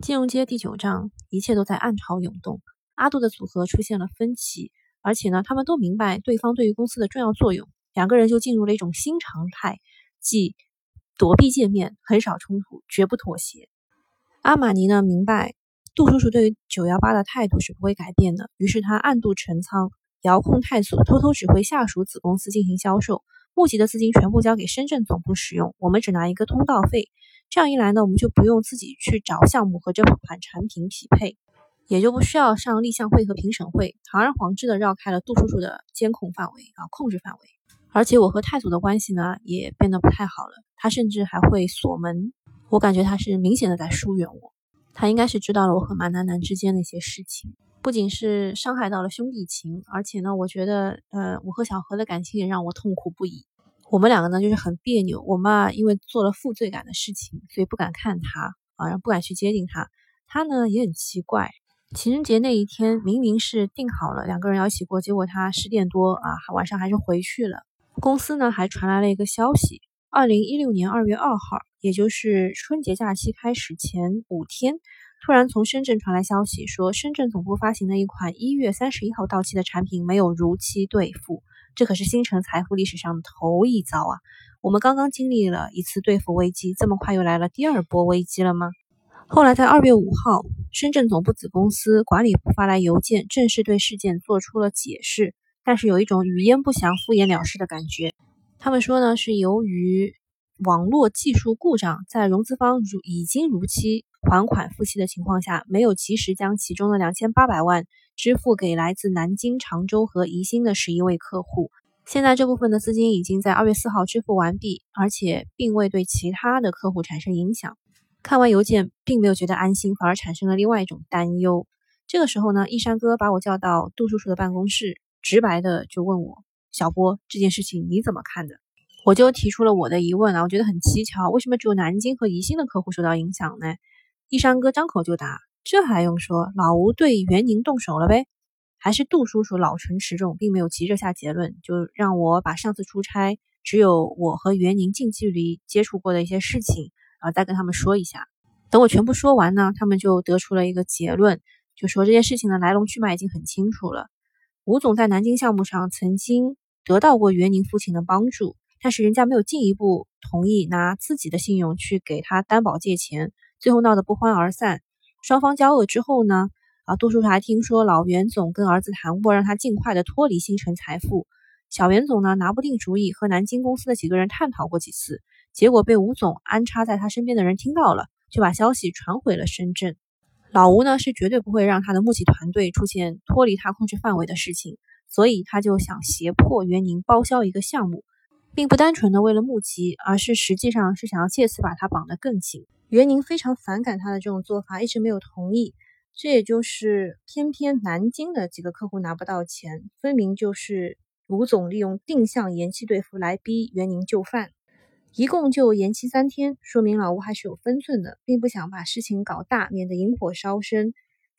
金融街第九章，一切都在暗潮涌动。阿杜的组合出现了分歧，而且呢，他们都明白对方对于公司的重要作用。两个人就进入了一种新常态，即躲避见面，很少冲突，绝不妥协。阿玛尼呢，明白杜叔叔对于九幺八的态度是不会改变的，于是他暗度陈仓，遥控太祖，偷偷指挥下属子公司进行销售，募集的资金全部交给深圳总部使用，我们只拿一个通道费。这样一来呢，我们就不用自己去找项目和这款产品匹配，也就不需要上立项会和评审会，堂而皇之的绕开了杜叔叔的监控范围啊，控制范围。而且我和太祖的关系呢，也变得不太好了，他甚至还会锁门，我感觉他是明显的在疏远我。他应该是知道了我和马楠楠之间的一些事情，不仅是伤害到了兄弟情，而且呢，我觉得，呃，我和小何的感情也让我痛苦不已。我们两个呢，就是很别扭。我妈因为做了负罪感的事情，所以不敢看他啊，然后不敢去接近他。他呢也很奇怪，情人节那一天明明是定好了两个人要一起过，结果他十点多啊晚上还是回去了。公司呢还传来了一个消息：二零一六年二月二号，也就是春节假期开始前五天，突然从深圳传来消息，说深圳总部发行的一款一月三十一号到期的产品没有如期兑付。这可是新城财富历史上头一遭啊！我们刚刚经历了一次兑付危机，这么快又来了第二波危机了吗？后来在二月五号，深圳总部子公司管理部发来邮件，正式对事件做出了解释，但是有一种语焉不详、敷衍了事的感觉。他们说呢，是由于网络技术故障，在融资方如已经如期还款付息的情况下，没有及时将其中的两千八百万。支付给来自南京、常州和宜兴的十一位客户。现在这部分的资金已经在二月四号支付完毕，而且并未对其他的客户产生影响。看完邮件，并没有觉得安心，反而产生了另外一种担忧。这个时候呢，一山哥把我叫到杜叔叔的办公室，直白的就问我：“小波，这件事情你怎么看的？”我就提出了我的疑问啊，我觉得很蹊跷，为什么只有南京和宜兴的客户受到影响呢？一山哥张口就答。这还用说？老吴对袁宁动手了呗？还是杜叔叔老成持重，并没有急着下结论，就让我把上次出差只有我和袁宁近距离接触过的一些事情啊，再跟他们说一下。等我全部说完呢，他们就得出了一个结论，就说这件事情的来龙去脉已经很清楚了。吴总在南京项目上曾经得到过袁宁父亲的帮助，但是人家没有进一步同意拿自己的信用去给他担保借钱，最后闹得不欢而散。双方交恶之后呢，啊，杜叔叔还听说老袁总跟儿子谈过，让他尽快的脱离星辰财富。小袁总呢拿不定主意，和南京公司的几个人探讨过几次，结果被吴总安插在他身边的人听到了，就把消息传回了深圳。老吴呢是绝对不会让他的募集团队出现脱离他控制范围的事情，所以他就想胁迫袁宁包销一个项目，并不单纯的为了募集，而是实际上是想要借此把他绑得更紧。袁宁非常反感他的这种做法，一直没有同意。这也就是偏偏南京的几个客户拿不到钱，分明就是吴总利用定向延期兑付来逼袁宁就范。一共就延期三天，说明老吴还是有分寸的，并不想把事情搞大，免得引火烧身。